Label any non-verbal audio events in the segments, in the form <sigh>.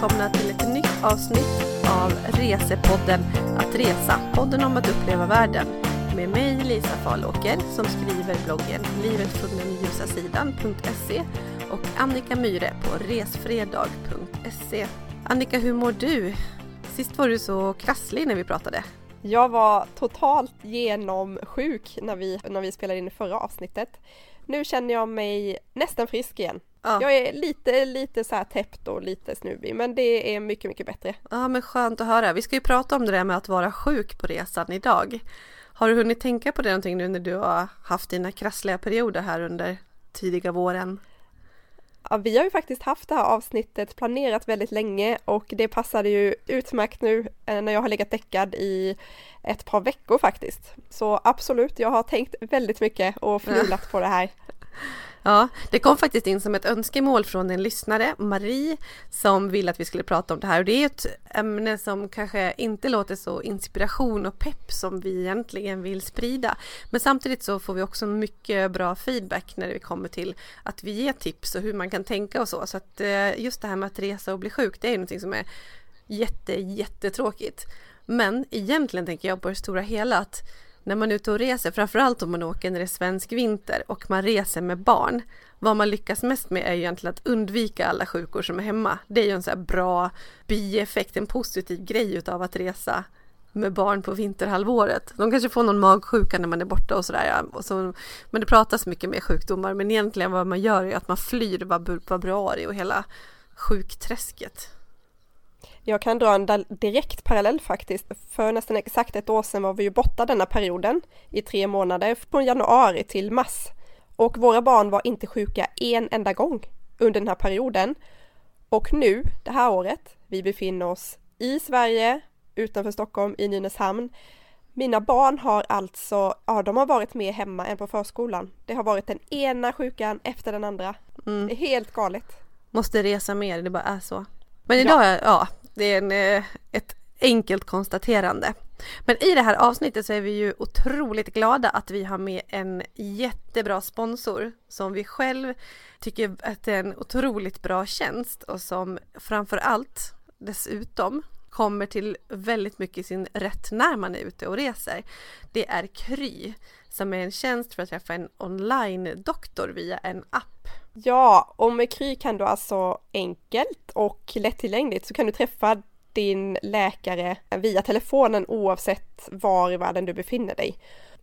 välkomna till ett nytt avsnitt av Resepodden Att resa, podden om att uppleva världen. Med mig Lisa Falåker som skriver bloggen livet och Annika Myre på resfredag.se. Annika, hur mår du? Sist var du så krasslig när vi pratade. Jag var totalt genomsjuk när vi, när vi spelade in förra avsnittet. Nu känner jag mig nästan frisk igen. Ja. Jag är lite, lite så här täppt och lite snuvig men det är mycket, mycket bättre. Ja men skönt att höra. Vi ska ju prata om det där med att vara sjuk på resan idag. Har du hunnit tänka på det någonting nu när du har haft dina krassliga perioder här under tidiga våren? Ja, vi har ju faktiskt haft det här avsnittet planerat väldigt länge och det passade ju utmärkt nu eh, när jag har legat däckad i ett par veckor faktiskt. Så absolut, jag har tänkt väldigt mycket och förnulat ja. på det här. <laughs> Ja, det kom faktiskt in som ett önskemål från en lyssnare, Marie, som ville att vi skulle prata om det här. Och det är ett ämne som kanske inte låter så inspiration och pepp som vi egentligen vill sprida. Men samtidigt så får vi också mycket bra feedback när det kommer till att vi ger tips och hur man kan tänka och så. Så att eh, just det här med att resa och bli sjuk, det är någonting som är jätte, jättetråkigt. Men egentligen tänker jag på det stora hela att när man är ute och reser, framförallt om man åker när det är svensk vinter och man reser med barn. Vad man lyckas mest med är ju egentligen att undvika alla sjukor som är hemma. Det är ju en så här bra bieffekt, en positiv grej utav att resa med barn på vinterhalvåret. De kanske får någon magsjuka när man är borta och sådär. Ja. Och så, men det pratas mycket mer sjukdomar. Men egentligen vad man gör är att man flyr februari och hela sjukträsket. Jag kan dra en direkt parallell faktiskt. För nästan exakt ett år sedan var vi ju borta denna perioden i tre månader, från januari till mars. Och våra barn var inte sjuka en enda gång under den här perioden. Och nu, det här året, vi befinner oss i Sverige, utanför Stockholm, i Nynäshamn. Mina barn har alltså, ja de har varit mer hemma än på förskolan. Det har varit den ena sjukan efter den andra. Mm. Det är helt galet. Måste resa mer, det bara är så. Men idag, ja, ja det är en, eh, ett enkelt konstaterande. Men i det här avsnittet så är vi ju otroligt glada att vi har med en jättebra sponsor som vi själv tycker att det är en otroligt bra tjänst och som framför allt dessutom kommer till väldigt mycket sin rätt när man är ute och reser. Det är Kry som är en tjänst för att träffa en online-doktor via en app. Ja, och med Kry kan du alltså enkelt och lättillgängligt så kan du träffa din läkare via telefonen oavsett var i världen du befinner dig.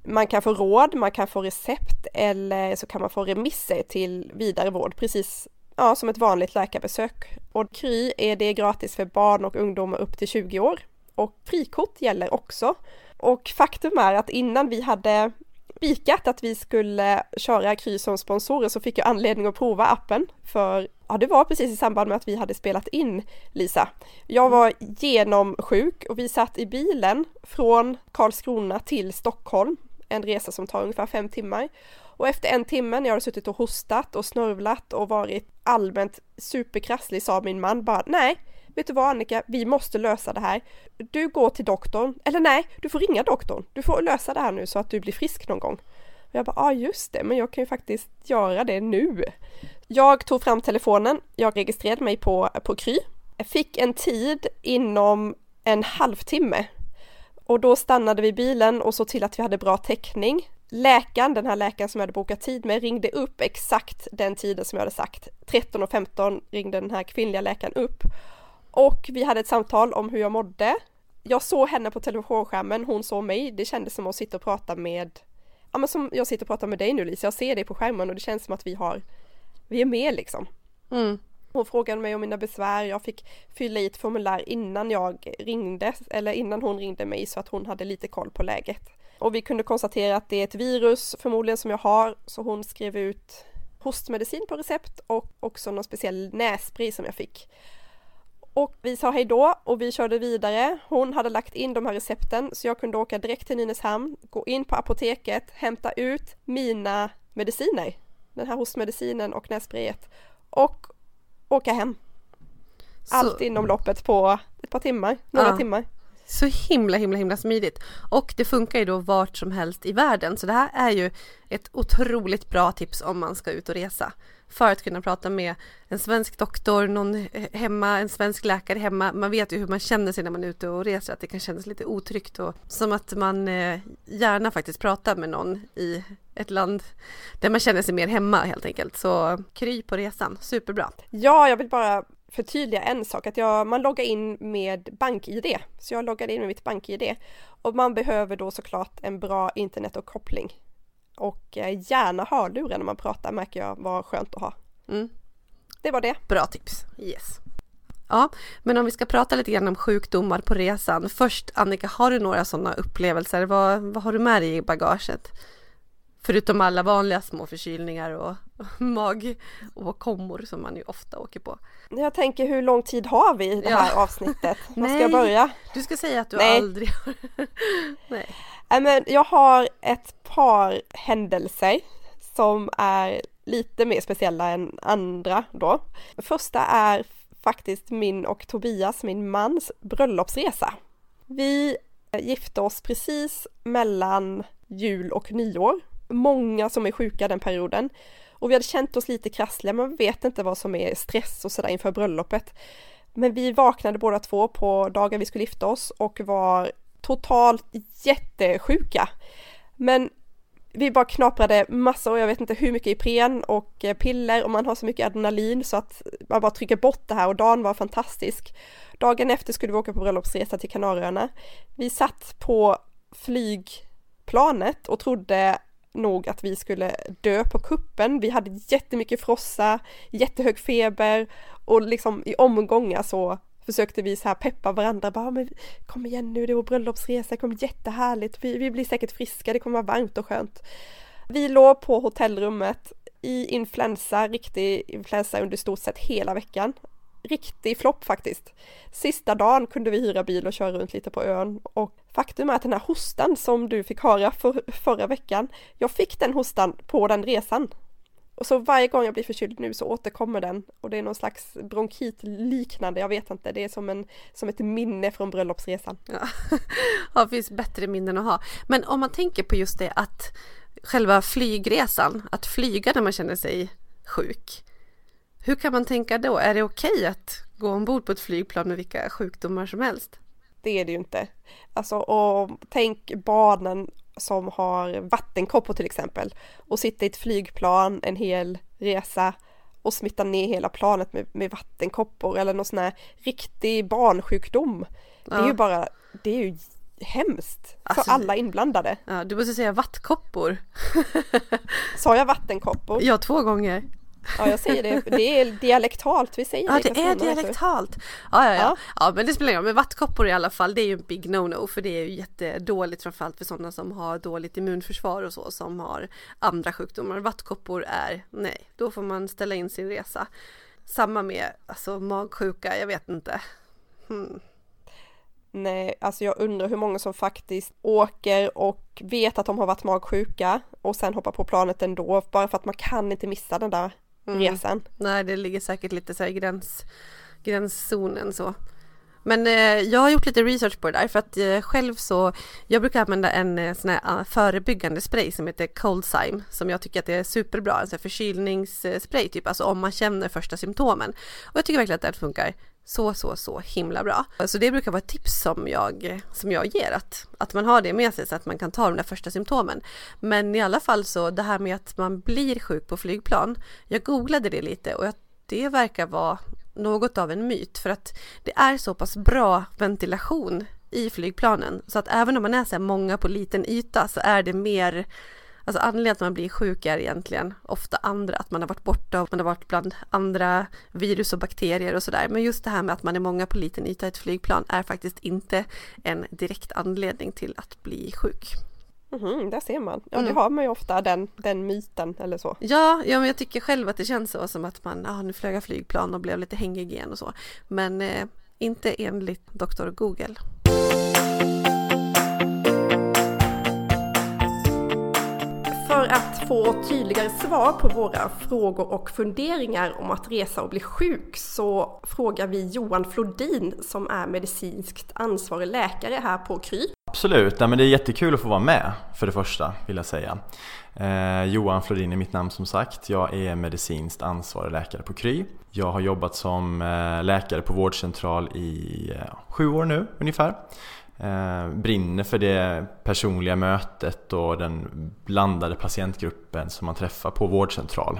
Man kan få råd, man kan få recept eller så kan man få remisser till vidare vård precis ja, som ett vanligt läkarbesök. Och Kry är det gratis för barn och ungdomar upp till 20 år. Och frikort gäller också. Och faktum är att innan vi hade spikat att vi skulle köra Kry som sponsorer så fick jag anledning att prova appen för ja, det var precis i samband med att vi hade spelat in Lisa. Jag var genomsjuk och vi satt i bilen från Karlskrona till Stockholm, en resa som tar ungefär fem timmar. Och efter en timme när jag hade suttit och hostat och snörvlat och varit allmänt superkrasslig sa min man bara nej, vet du vad Annika, vi måste lösa det här. Du går till doktorn, eller nej, du får ringa doktorn. Du får lösa det här nu så att du blir frisk någon gång. Och jag bara, ja ah, just det, men jag kan ju faktiskt göra det nu. Jag tog fram telefonen, jag registrerade mig på, på Kry. Jag fick en tid inom en halvtimme och då stannade vi bilen och såg till att vi hade bra täckning. Läkaren, den här läkaren som jag hade bokat tid med, ringde upp exakt den tiden som jag hade sagt. 13.15 ringde den här kvinnliga läkaren upp och vi hade ett samtal om hur jag mådde. Jag såg henne på telefonskärmen, hon såg mig. Det kändes som att sitta och prata med, ja men som jag sitter och pratar med dig nu Lisa. Jag ser dig på skärmen och det känns som att vi har, vi är med liksom. Mm. Hon frågade mig om mina besvär, jag fick fylla i ett formulär innan jag ringde, eller innan hon ringde mig så att hon hade lite koll på läget. Och vi kunde konstatera att det är ett virus förmodligen som jag har, så hon skrev ut hostmedicin på recept och också någon speciell nässpray som jag fick. Och vi sa hej då och vi körde vidare. Hon hade lagt in de här recepten så jag kunde åka direkt till Nynäshamn, gå in på apoteket, hämta ut mina mediciner, den här hostmedicinen och nässprayet och åka hem. Allt så... inom loppet på ett par timmar, några ja. timmar. Så himla himla himla smidigt. Och det funkar ju då vart som helst i världen. Så det här är ju ett otroligt bra tips om man ska ut och resa. För att kunna prata med en svensk doktor, någon hemma, en svensk läkare hemma. Man vet ju hur man känner sig när man är ute och reser, att det kan kännas lite otryggt och som att man eh, gärna faktiskt pratar med någon i ett land där man känner sig mer hemma helt enkelt. Så kry på resan, superbra. Ja, jag vill bara förtydliga en sak, att jag, man loggar in med BankID. Så jag loggade in med mitt BankID. Och man behöver då såklart en bra internetuppkoppling. Och eh, gärna hörlurar när man pratar märker jag var skönt att ha. Mm. Det var det. Bra tips. Yes. Ja, men om vi ska prata lite grann om sjukdomar på resan. Först Annika, har du några sådana upplevelser? Vad, vad har du med dig i bagaget? Förutom alla vanliga små förkylningar och <laughs> magåkommor som man ju ofta åker på. Jag tänker hur lång tid har vi i det här ja. avsnittet? Var ska jag börja? Du ska säga att du Nej. aldrig har... <laughs> Nej. Eh, men jag har ett par händelser som är lite mer speciella än andra då. Första är faktiskt min och Tobias, min mans bröllopsresa. Vi eh, gifte oss precis mellan jul och nyår många som är sjuka den perioden. Och vi hade känt oss lite krassliga, man vet inte vad som är stress och sådär inför bröllopet. Men vi vaknade båda två på dagen vi skulle gifta oss och var totalt jättesjuka. Men vi bara knaprade massor, jag vet inte hur mycket Ipren och eh, piller och man har så mycket adrenalin så att man bara trycker bort det här och dagen var fantastisk. Dagen efter skulle vi åka på bröllopsresa till Kanarieöarna. Vi satt på flygplanet och trodde nog att vi skulle dö på kuppen. Vi hade jättemycket frossa, jättehög feber och liksom i omgångar så försökte vi så här peppa varandra, bara men kom igen nu, det är vår bröllopsresa, det kommer jättehärligt, vi, vi blir säkert friska, det kommer vara varmt och skönt. Vi låg på hotellrummet i influensa, riktig influensa under stort sett hela veckan riktig flopp faktiskt. Sista dagen kunde vi hyra bil och köra runt lite på ön och faktum är att den här hostan som du fick höra för, förra veckan, jag fick den hostan på den resan. Och så varje gång jag blir förkyld nu så återkommer den och det är någon slags bronkit liknande, jag vet inte, det är som, en, som ett minne från bröllopsresan. Ja. <laughs> ja, det finns bättre minnen att ha. Men om man tänker på just det att själva flygresan, att flyga när man känner sig sjuk, hur kan man tänka då? Är det okej okay att gå ombord på ett flygplan med vilka sjukdomar som helst? Det är det ju inte. Alltså, och tänk barnen som har vattenkoppor till exempel och sitta i ett flygplan en hel resa och smitta ner hela planet med, med vattenkoppor eller någon sån här riktig barnsjukdom. Ja. Det är ju bara, det är ju hemskt alltså, för alla inblandade. Ja, du måste säga vattkoppor. Sa jag vattenkoppor? Ja, två gånger. Ja, jag säger det. Det är dialektalt vi säger Ja, det, det är dialektalt. Ja, ja, ja, ja. men det spelar ingen roll. Men vattkoppor i alla fall, det är ju en big no-no för det är ju jättedåligt framförallt för sådana som har dåligt immunförsvar och så som har andra sjukdomar. Vattkoppor är nej, då får man ställa in sin resa. Samma med alltså magsjuka, jag vet inte. Hmm. Nej, alltså jag undrar hur många som faktiskt åker och vet att de har varit magsjuka och sen hoppar på planet ändå bara för att man kan inte missa den där mm. resan. Nej, det ligger säkert lite så i gräns, gränszonen så. Men eh, jag har gjort lite research på det där för att eh, själv så, jag brukar använda en eh, sån här uh, förebyggande spray som heter Coldzyme som jag tycker att det är superbra, en sån här förkylningsspray typ, alltså om man känner första symptomen. Och jag tycker verkligen att det funkar så, så, så himla bra. Så det brukar vara ett tips som jag, som jag ger, att, att man har det med sig så att man kan ta de där första symptomen. Men i alla fall så det här med att man blir sjuk på flygplan, jag googlade det lite och det verkar vara något av en myt för att det är så pass bra ventilation i flygplanen så att även om man är så här många på liten yta så är det mer Alltså anledningen att man blir sjuk är egentligen ofta andra, att man har varit borta och man har varit bland andra virus och bakterier och sådär. Men just det här med att man är många på liten yta i ett flygplan är faktiskt inte en direkt anledning till att bli sjuk. Mm, där ser man. Ja, mm. det har man ju ofta den, den myten eller så. Ja, ja, men jag tycker själv att det känns så som att man, ja, nu flög jag flygplan och blev lite hängig igen och så. Men eh, inte enligt doktor Google. För att få tydligare svar på våra frågor och funderingar om att resa och bli sjuk så frågar vi Johan Flodin som är medicinskt ansvarig läkare här på Kry. Absolut, ja, men det är jättekul att få vara med för det första vill jag säga. Eh, Johan Flodin är mitt namn som sagt. Jag är medicinskt ansvarig läkare på Kry. Jag har jobbat som eh, läkare på vårdcentral i eh, sju år nu ungefär. Eh, brinner för det personliga mötet och den blandade patientgruppen som man träffar på vårdcentral.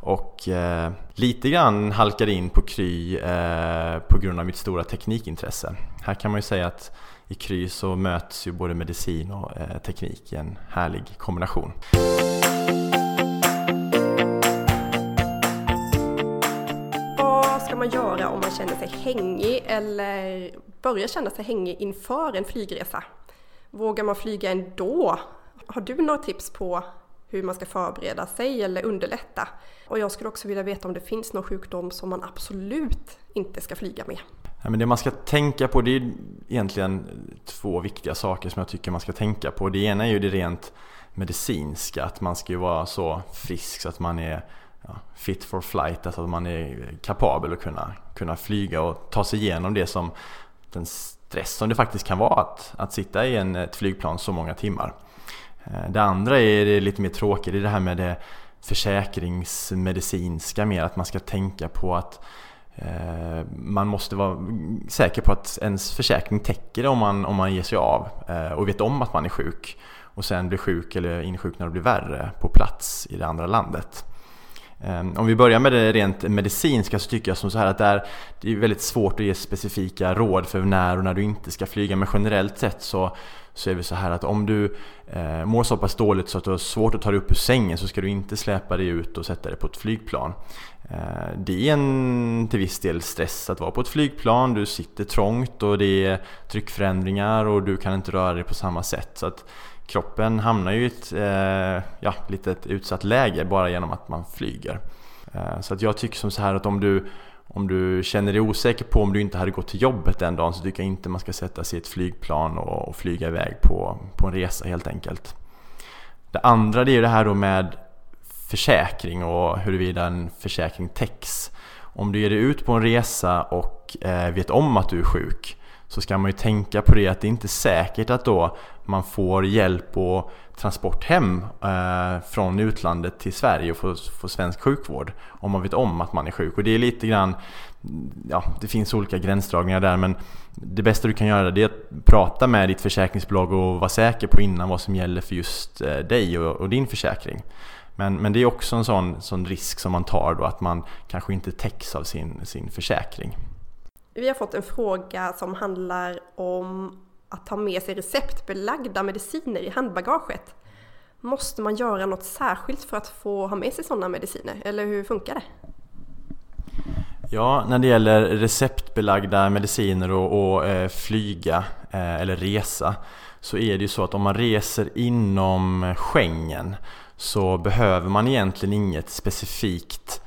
Och eh, lite grann halkade in på Kry eh, på grund av mitt stora teknikintresse. Här kan man ju säga att i Kry så möts ju både medicin och eh, teknik i en härlig kombination. Man göra om man känner sig hängig eller börjar känna sig hängig inför en flygresa? Vågar man flyga ändå? Har du några tips på hur man ska förbereda sig eller underlätta? Och jag skulle också vilja veta om det finns någon sjukdom som man absolut inte ska flyga med. Ja, men det man ska tänka på det är egentligen två viktiga saker som jag tycker man ska tänka på. Det ena är ju det rent medicinska, att man ska ju vara så frisk så att man är ja, fit for flight, alltså att man är kapabel att kunna, kunna flyga och ta sig igenom det som den stress som det faktiskt kan vara att, att sitta i en, ett flygplan så många timmar. Eh, det andra är det lite mer tråkigt, det är det här med det försäkringsmedicinska mer, att man ska tänka på att eh, man måste vara säker på att ens försäkring täcker det om man, om man ger sig av eh, och vet om att man är sjuk och sen blir sjuk eller insjuknar och blir värre på plats i det andra landet. Ehm, om vi börjar med det rent medicinska så tycker jag som så här att det är, det är väldigt svårt att ge specifika råd för när och när du inte ska flyga men generellt sett så, så är det så här att om du eh, mår så pass dåligt så att du har svårt att ta dig upp ur sängen så ska du inte släpa dig ut och sätta dig på ett flygplan. Eh, det är en till viss del stress att vara på ett flygplan, du sitter trångt och det är tryckförändringar och du kan inte röra dig på samma sätt. Så att kroppen hamnar ju i ett eh, ja, litet utsatt läge bara genom att man flyger. Eh, så att jag tycker som så här att om du, om du känner dig osäker på om du inte hade gått till jobbet den dagen så tycker jag inte man ska sätta sig i ett flygplan och, och flyga iväg på, på en resa helt enkelt. Det andra det är det här då med försäkring och huruvida en försäkring täcks. Om du ger dig ut på en resa och eh, vet om att du är sjuk så ska man ju tänka på det att det inte är säkert att då man får hjälp och transport hem eh, från utlandet till Sverige och får, får svensk sjukvård om man vet om att man är sjuk. Och det är lite grann, ja det finns olika gränsdragningar där men det bästa du kan göra det är att prata med ditt försäkringsbolag och vara säker på innan vad som gäller för just eh, dig och, och din försäkring. Men, men det är också en sån, sån risk som man tar då att man kanske inte täcks av sin, sin försäkring. Vi har fått en fråga som handlar om att ta med sig receptbelagda mediciner i handbagaget. Måste man göra något särskilt för att få ha med sig sådana mediciner? Eller hur funkar det? Ja, när det gäller receptbelagda mediciner och, och eh, flyga eh, eller resa så är det ju så att om man reser inom Schengen så behöver man egentligen inget specifikt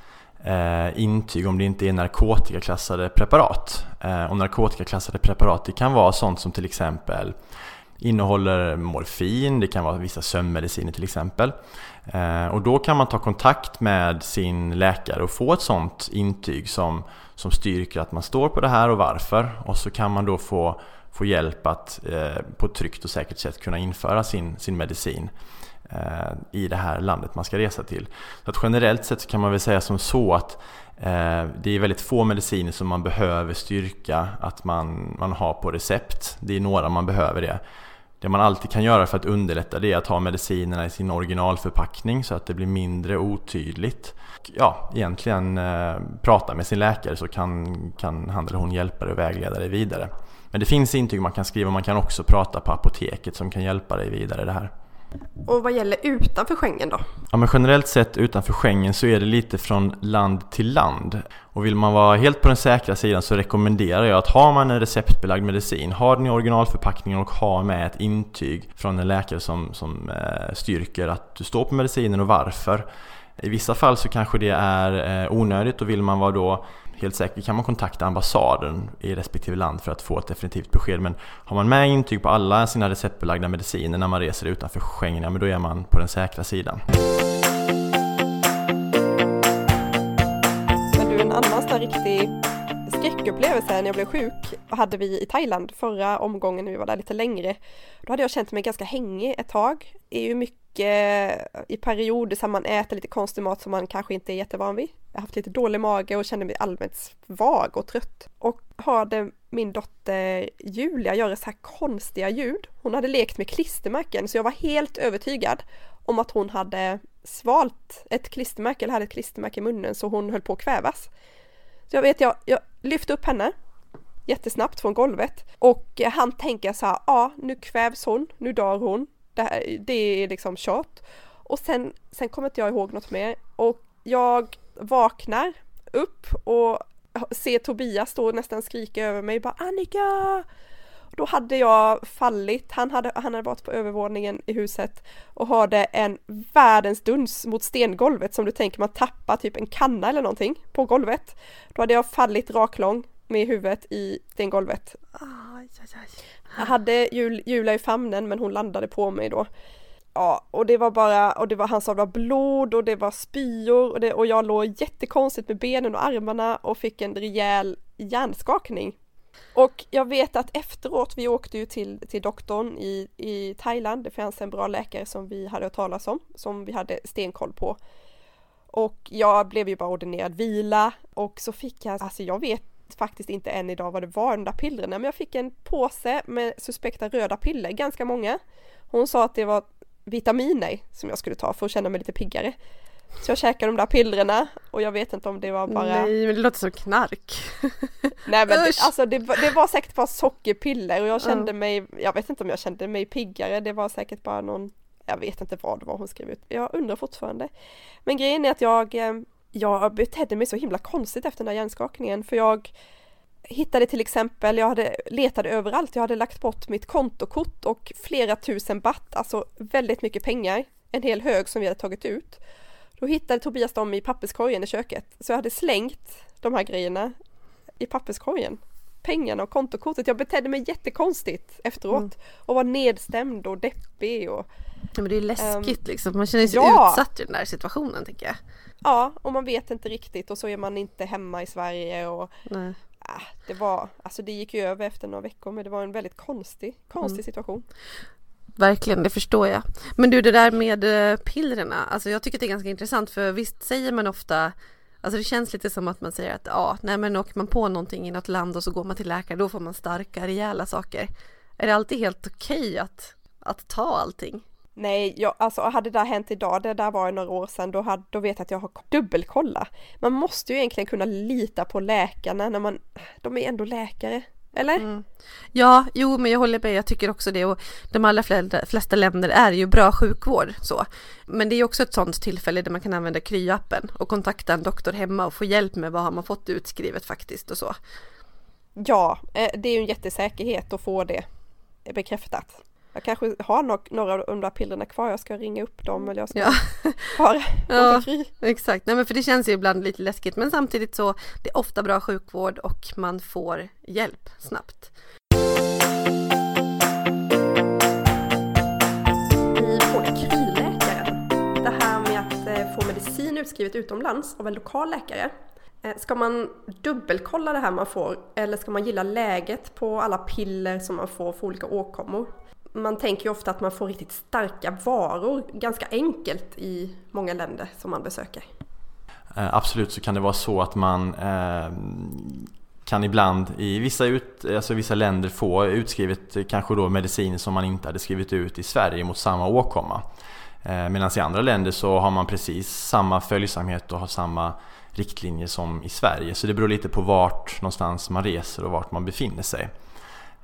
eh, intyg om det inte är narkotikaklassade preparat. Eh, och narkotikaklassade preparat det kan vara sånt som till exempel innehåller morfin, det kan vara vissa sömnmediciner till exempel. Eh, och då kan man ta kontakt med sin läkare och få ett sånt intyg som, som styrker att man står på det här och varför. Och så kan man då få, få hjälp att eh, på ett tryggt och säkert sätt kunna införa sin, sin medicin. Eh, I det här landet man ska resa till. Så att generellt sett kan man väl säga som så att eh, det är väldigt få mediciner som man behöver styrka att man, man har på recept. Det är några man behöver det. Det man alltid kan göra för att underlätta det är att ha medicinerna i sin originalförpackning så att det blir mindre otydligt. Ja, egentligen eh, prata med sin läkare så kan, kan han eller hon hjälpa dig och vägleda dig vidare. Men det finns intyg man kan skriva, man kan också prata på apoteket som kan hjälpa dig vidare i det här. Och vad gäller utanför Schengen då? Ja men generellt sett utanför Schengen så är det lite från land till land. Och vill man vara helt på den säkra sidan så rekommenderar jag att har man en receptbelagd medicin, har den i originalförpackningen och har med ett intyg från en läkare som, som eh, styrker att du står på medicinen och varför. I vissa fall så kanske det är eh, onödigt och vill man vara då helt säker kan man kontakta ambassaden i respektive land för att få ett definitivt besked. Men har man med intyg på alla sina receptbelagda mediciner när man reser utanför Schengen, ja men då är man på den säkra sidan. Men du, en annan sån riktig skräckupplevelse när jag blev sjuk hade vi i Thailand förra omgången när vi var där lite längre. Då hade jag känt mig ganska hängig ett tag. Det är ju mycket Eh, i perioder som man äter lite konstig mat som man kanske inte är jättevan vid. Jag har haft lite dålig mage och kände mig allmänt svag och trött. Och hörde min dotter Julia göra så här konstiga ljud. Hon hade lekt med klistermärken så jag var helt övertygad om att hon hade svalt ett klistermärke eller hade ett klistermärke i munnen så hon höll på att kvävas. Så jag vet, jag, jag lyfte upp henne jättesnabbt från golvet och han tänker så här, ja nu kvävs hon, nu dör hon, det, här, det är liksom kört. Och sen, sen kommer inte jag ihåg något mer och jag vaknar upp och ser Tobias stå och nästan skrika över mig bara Annika! Då hade jag fallit, han hade, han hade varit på övervåningen i huset och hade en världens duns mot stengolvet som du tänker man tappar typ en kanna eller någonting på golvet. Då hade jag fallit raklång med huvudet i stengolvet. Jag hade Jul, Julia i famnen men hon landade på mig då. Ja, och det var bara, och det var, han sa det var blod och det var spyor och, det, och jag låg jättekonstigt med benen och armarna och fick en rejäl hjärnskakning. Och jag vet att efteråt, vi åkte ju till, till doktorn i, i Thailand, det fanns en bra läkare som vi hade hört talas om, som vi hade stenkoll på. Och jag blev ju bara ordinerad vila och så fick jag, alltså jag vet faktiskt inte än idag vad det var, de där pillerna, men jag fick en påse med suspekta röda piller, ganska många. Hon sa att det var vitaminer som jag skulle ta för att känna mig lite piggare. Så jag käkade de där pillerna och jag vet inte om det var bara... Nej men det låter som knark. <laughs> Nej men det, alltså det, det, var säkert bara sockerpiller och jag kände mm. mig, jag vet inte om jag kände mig piggare, det var säkert bara någon, jag vet inte vad det var hon skrev ut. Jag undrar fortfarande. Men grejen är att jag, eh, jag betedde mig så himla konstigt efter den där hjärnskakningen för jag hittade till exempel, jag hade letade överallt, jag hade lagt bort mitt kontokort och flera tusen baht, alltså väldigt mycket pengar, en hel hög som vi hade tagit ut. Då hittade Tobias dem i papperskorgen i köket, så jag hade slängt de här grejerna i papperskorgen. Pengarna och kontokortet. Jag betedde mig jättekonstigt efteråt mm. och var nedstämd och deppig och Ja men det är läskigt um, liksom, man känner sig ja. utsatt i den där situationen tänker jag. Ja, och man vet inte riktigt och så är man inte hemma i Sverige och Nej. Äh, det var, alltså det gick ju över efter några veckor men det var en väldigt konstig, konstig mm. situation. Verkligen, det förstår jag. Men du, det där med eh, pillerna, alltså jag tycker det är ganska intressant för visst säger man ofta Alltså det känns lite som att man säger att ja, nej men åker man på någonting i något land och så går man till läkare, då får man starka, rejäla saker. Är det alltid helt okej okay att, att ta allting? Nej, jag, alltså hade det där hänt idag, det där var några år sedan, då, hade, då vet jag att jag har dubbelkolla. Man måste ju egentligen kunna lita på läkarna när man, de är ändå läkare. Eller? Mm. Ja, jo men jag håller med, jag tycker också det och de allra flesta länder är ju bra sjukvård så. Men det är också ett sådant tillfälle där man kan använda Kry-appen och kontakta en doktor hemma och få hjälp med vad har man fått utskrivet faktiskt och så. Ja, eh, det är ju en jättesäkerhet att få det bekräftat. Jag kanske har no några av de där pillerna kvar, jag ska ringa upp dem eller jag ska ja. <laughs> ha <laughs> ja, exakt, nej men för det känns ju ibland lite läskigt men samtidigt så det är ofta bra sjukvård och man får hjälp snabbt. Vi får kryläkaren. Det här med att eh, få medicin utskrivet utomlands av en lokal läkare. Eh, ska man dubbelkolla det här man får eller ska man gilla läget på alla piller som man får för olika åkommor? Man tänker ju ofta att man får riktigt starka varor ganska enkelt i många länder som man besöker. Eh, absolut så kan det vara så att man eh, kan ibland i vissa, ut, alltså vissa länder få utskrivet eh, kanske då medicin som man inte hade skrivit ut i Sverige mot samma åkomma. Medan i andra länder så har man precis samma följsamhet och har samma riktlinjer som i Sverige. Så det beror lite på vart någonstans man reser och vart man befinner sig.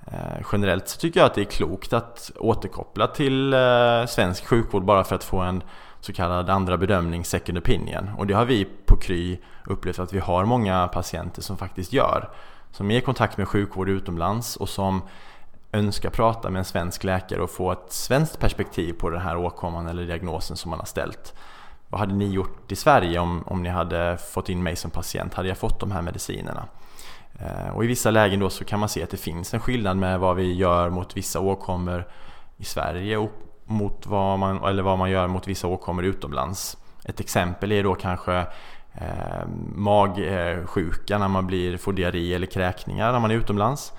Eh, generellt så tycker jag att det är klokt att återkoppla till eh, svensk sjukvård bara för att få en så kallad andra bedömning, second opinion. Och det har vi på Kry upplevt att vi har många patienter som faktiskt gör. Som är i kontakt med sjukvård utomlands och som önskar prata med en svensk läkare och få ett svenskt perspektiv på den här åkomman eller diagnosen som man har ställt. vad hade ni gjort i Sverige om, om ni hade fått in mig som patient? Hade jag fått de här medicinerna? Eh, och i vissa lägen då så kan man se att det finns en skillnad med vad vi gör mot vissa åkommor i Sverige och mot vad man, eller vad man gör mot vissa åkommor utomlands. Ett exempel är då kanske eh, magsjuka när man blir, får diarré eller kräkningar när man är utomlands.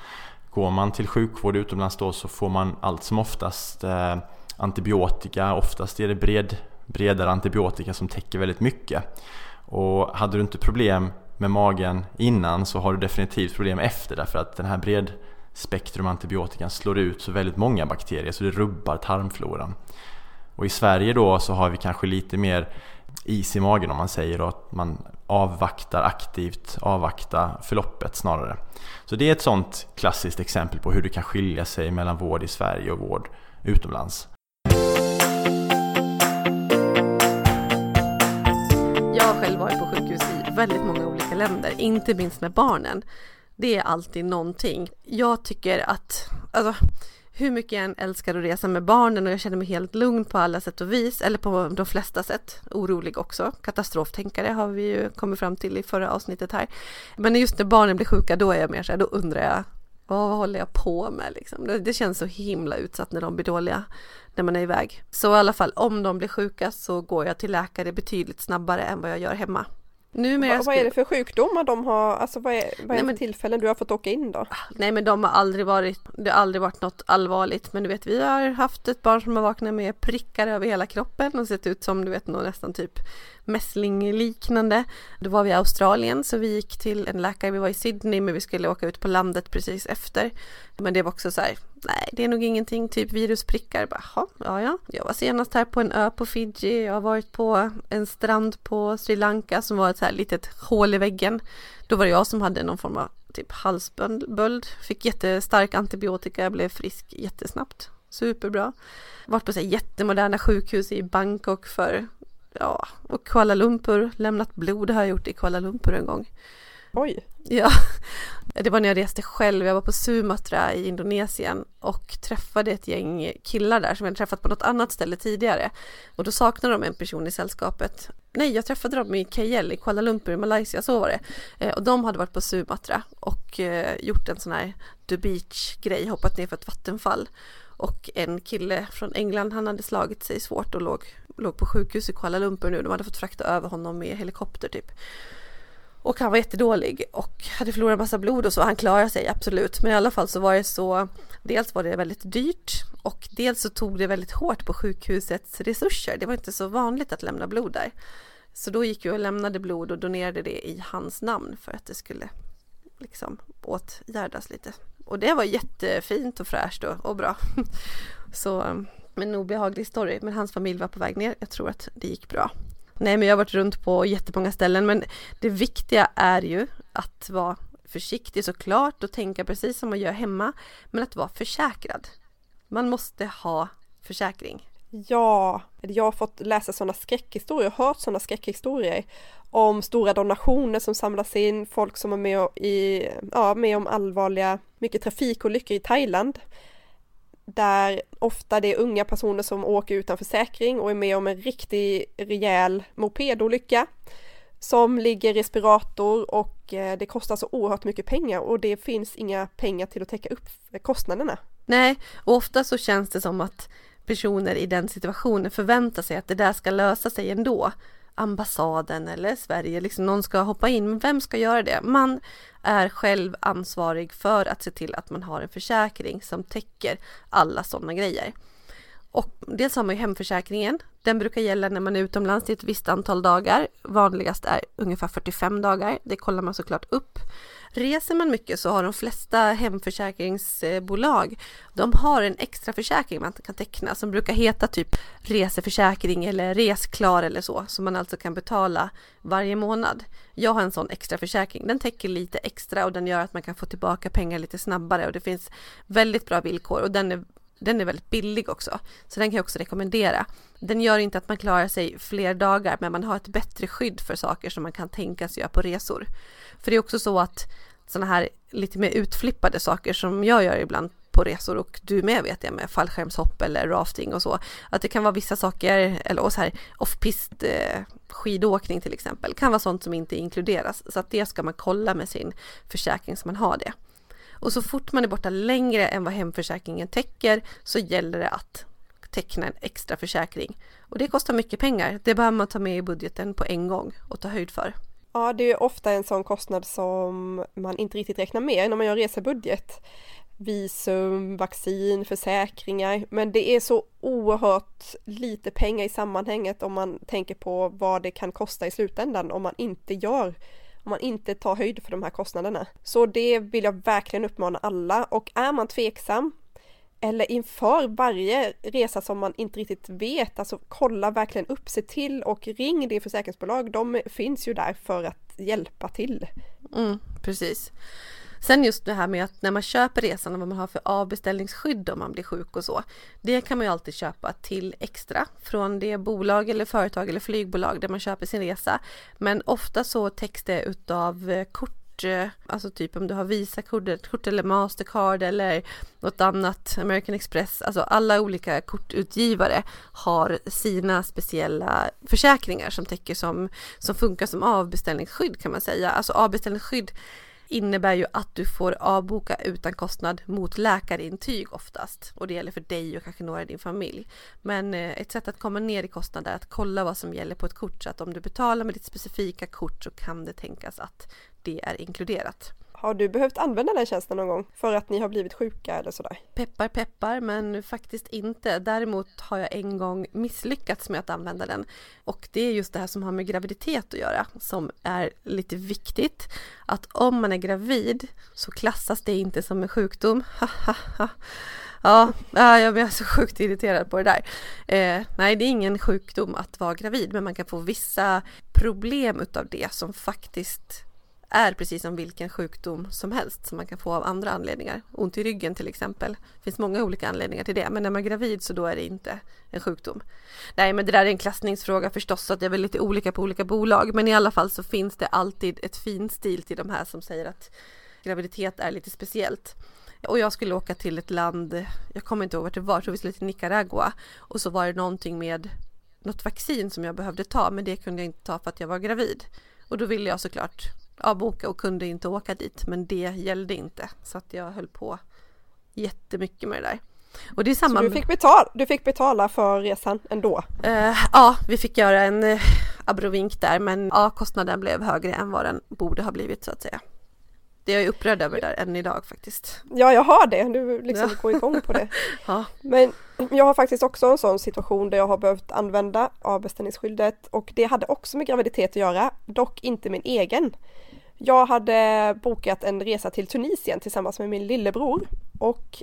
Går man till sjukvård utomlands då så får man allt som oftast eh, antibiotika, oftast är det bred, bredare antibiotika som täcker väldigt mycket. Och hade du inte problem med magen innan så har du definitivt problem efter därför att den här bredspektrumantibiotikan slår ut så väldigt många bakterier så det rubbar tarmfloran. Och i Sverige då så har vi kanske lite mer is i magen om man säger då att man avvaktar aktivt, avvakta förloppet snarare. Så det är ett sånt klassiskt exempel på hur det kan skilja sig mellan vård i Sverige och vård utomlands. Jag har själv varit på sjukhus i väldigt många olika länder, inte minst med barnen. Det är alltid någonting. Jag tycker att, alltså hur mycket jag än älskar att resa med barnen och jag känner mig helt lugn på alla sätt och vis, eller på de flesta sätt, orolig också, katastroftänkare har vi ju kommit fram till i förra avsnittet här. Men just när barnen blir sjuka, då är jag mer så här, då undrar jag, vad håller jag på med liksom? Det, det känns så himla utsatt när de blir dåliga, när man är iväg. Så i alla fall, om de blir sjuka så går jag till läkare betydligt snabbare än vad jag gör hemma. Numera vad, vad är det för sjukdomar de har, alltså vad är, vad är det för tillfällen du har fått åka in då? Nej men de har aldrig varit, det har aldrig varit något allvarligt men du vet vi har haft ett barn som har vaknat med prickar över hela kroppen och sett ut som du vet nog nästan typ mässlingliknande. Då var vi i Australien så vi gick till en läkare, vi var i Sydney men vi skulle åka ut på landet precis efter. Men det var också så här, nej det är nog ingenting, typ virusprickar. Bara, ja, ja. Jag var senast här på en ö på Fiji, jag har varit på en strand på Sri Lanka som var ett så här litet hål i väggen. Då var det jag som hade någon form av typ halsböld, fick jättestark antibiotika, jag blev frisk jättesnabbt. Superbra. Varit på så här jättemoderna sjukhus i Bangkok för ja, och Kuala Lumpur, lämnat blod har jag gjort i Kuala Lumpur en gång. Oj! Ja, det var när jag reste själv. Jag var på Sumatra i Indonesien och träffade ett gäng killar där som jag träffat på något annat ställe tidigare. Och då saknade de en person i sällskapet. Nej, jag träffade dem i KL i Kuala Lumpur i Malaysia, så var det. Eh, och de hade varit på Sumatra och eh, gjort en sån här The Beach-grej, hoppat ner för ett vattenfall. Och en kille från England, han hade slagit sig svårt och låg, låg på sjukhus i Kuala Lumpur nu. De hade fått frakta över honom med helikopter typ. Och han var jättedålig och hade förlorat massa blod och så. Han klarade sig absolut. Men i alla fall så var det så. Dels var det väldigt dyrt och dels så tog det väldigt hårt på sjukhusets resurser. Det var inte så vanligt att lämna blod där. Så då gick jag och lämnade blod och donerade det i hans namn för att det skulle liksom åtgärdas lite. Och det var jättefint och fräscht och, och bra. <laughs> Så, men en obehaglig story. Men hans familj var på väg ner. Jag tror att det gick bra. Nej, men jag har varit runt på jättemånga ställen, men det viktiga är ju att vara försiktig såklart och tänka precis som man gör hemma, men att vara försäkrad. Man måste ha försäkring. Ja, jag har fått läsa sådana skräckhistorier, hört sådana skräckhistorier om stora donationer som samlas in, folk som är med, i, ja, med om allvarliga, mycket trafikolyckor i Thailand. Där ofta det är unga personer som åker utan försäkring och är med om en riktig rejäl mopedolycka som ligger i respirator och eh, det kostar så oerhört mycket pengar och det finns inga pengar till att täcka upp kostnaderna. Nej, och ofta så känns det som att personer i den situationen förväntar sig att det där ska lösa sig ändå ambassaden eller Sverige, liksom någon ska hoppa in. Men vem ska göra det? Man är själv ansvarig för att se till att man har en försäkring som täcker alla sådana grejer. Och dels har man ju hemförsäkringen. Den brukar gälla när man är utomlands i ett visst antal dagar. Vanligast är ungefär 45 dagar. Det kollar man såklart upp. Reser man mycket så har de flesta hemförsäkringsbolag, de har en extra försäkring man kan teckna som brukar heta typ reseförsäkring eller resklar eller så, som man alltså kan betala varje månad. Jag har en sån extra försäkring. Den täcker lite extra och den gör att man kan få tillbaka pengar lite snabbare och det finns väldigt bra villkor och den är den är väldigt billig också, så den kan jag också rekommendera. Den gör inte att man klarar sig fler dagar, men man har ett bättre skydd för saker som man kan tänkas göra på resor. För det är också så att sådana här lite mer utflippade saker som jag gör ibland, på resor och du med vet jag med fallskärmshopp eller rafting och så. Att det kan vara vissa saker, eller så här off-pist eh, skidåkning till exempel, kan vara sånt som inte inkluderas. Så att det ska man kolla med sin försäkring så man har det. Och så fort man är borta längre än vad hemförsäkringen täcker så gäller det att teckna en extra försäkring. Och det kostar mycket pengar. Det behöver man ta med i budgeten på en gång och ta höjd för. Ja, det är ofta en sån kostnad som man inte riktigt räknar med när man gör resebudget. Visum, vaccin, försäkringar, men det är så oerhört lite pengar i sammanhanget om man tänker på vad det kan kosta i slutändan om man inte gör om man inte tar höjd för de här kostnaderna. Så det vill jag verkligen uppmana alla och är man tveksam eller inför varje resa som man inte riktigt vet, alltså kolla verkligen upp, se till och ring din försäkringsbolag. De finns ju där för att hjälpa till. Mm, precis. Sen just det här med att när man köper resan och vad man har för avbeställningsskydd om man blir sjuk och så. Det kan man ju alltid köpa till extra från det bolag eller företag eller flygbolag där man köper sin resa. Men ofta så täcks det utav eh, kort eh, alltså typ om du har Visakort kort eller Mastercard eller något annat, American Express, alltså alla olika kortutgivare har sina speciella försäkringar som täcker som, som funkar som avbeställningsskydd kan man säga. Alltså avbeställningsskydd innebär ju att du får avboka utan kostnad mot läkarintyg oftast och det gäller för dig och kanske några i din familj. Men eh, ett sätt att komma ner i kostnad är att kolla vad som gäller på ett kort så att om du betalar med ditt specifika kort så kan det tänkas att det är inkluderat. Har du behövt använda den tjänsten någon gång för att ni har blivit sjuka eller sådär? Peppar peppar men faktiskt inte. Däremot har jag en gång misslyckats med att använda den. Och det är just det här som har med graviditet att göra som är lite viktigt. Att om man är gravid så klassas det inte som en sjukdom. <laughs> Ja, jag blir så sjukt irriterad på det där. Eh, nej, det är ingen sjukdom att vara gravid, men man kan få vissa problem utav det som faktiskt är precis som vilken sjukdom som helst som man kan få av andra anledningar. Ont i ryggen till exempel. Det finns många olika anledningar till det, men när man är gravid så då är det inte en sjukdom. Nej, men det där är en klassningsfråga förstås, så att det är väl lite olika på olika bolag, men i alla fall så finns det alltid ett fint stil till de här som säger att graviditet är lite speciellt. Och jag skulle åka till ett land, jag kommer inte ihåg vart det var, jag tror vi skulle till Nicaragua och så var det någonting med något vaccin som jag behövde ta, men det kunde jag inte ta för att jag var gravid. Och då ville jag såklart avboka och kunde inte åka dit men det gällde inte så att jag höll på jättemycket med det där. Och det är samma så du fick, betala, du fick betala för resan ändå? Uh, ja, vi fick göra en uh, abrovink där men ja, kostnaden blev högre än vad den borde ha blivit så att säga. Det är jag upprörd över där än idag faktiskt. Ja, jag har det. Du liksom ja. går igång på det. <laughs> ja. Men jag har faktiskt också en sån situation där jag har behövt använda avbeställningsskyddet och det hade också med graviditet att göra, dock inte min egen. Jag hade bokat en resa till Tunisien tillsammans med min lillebror och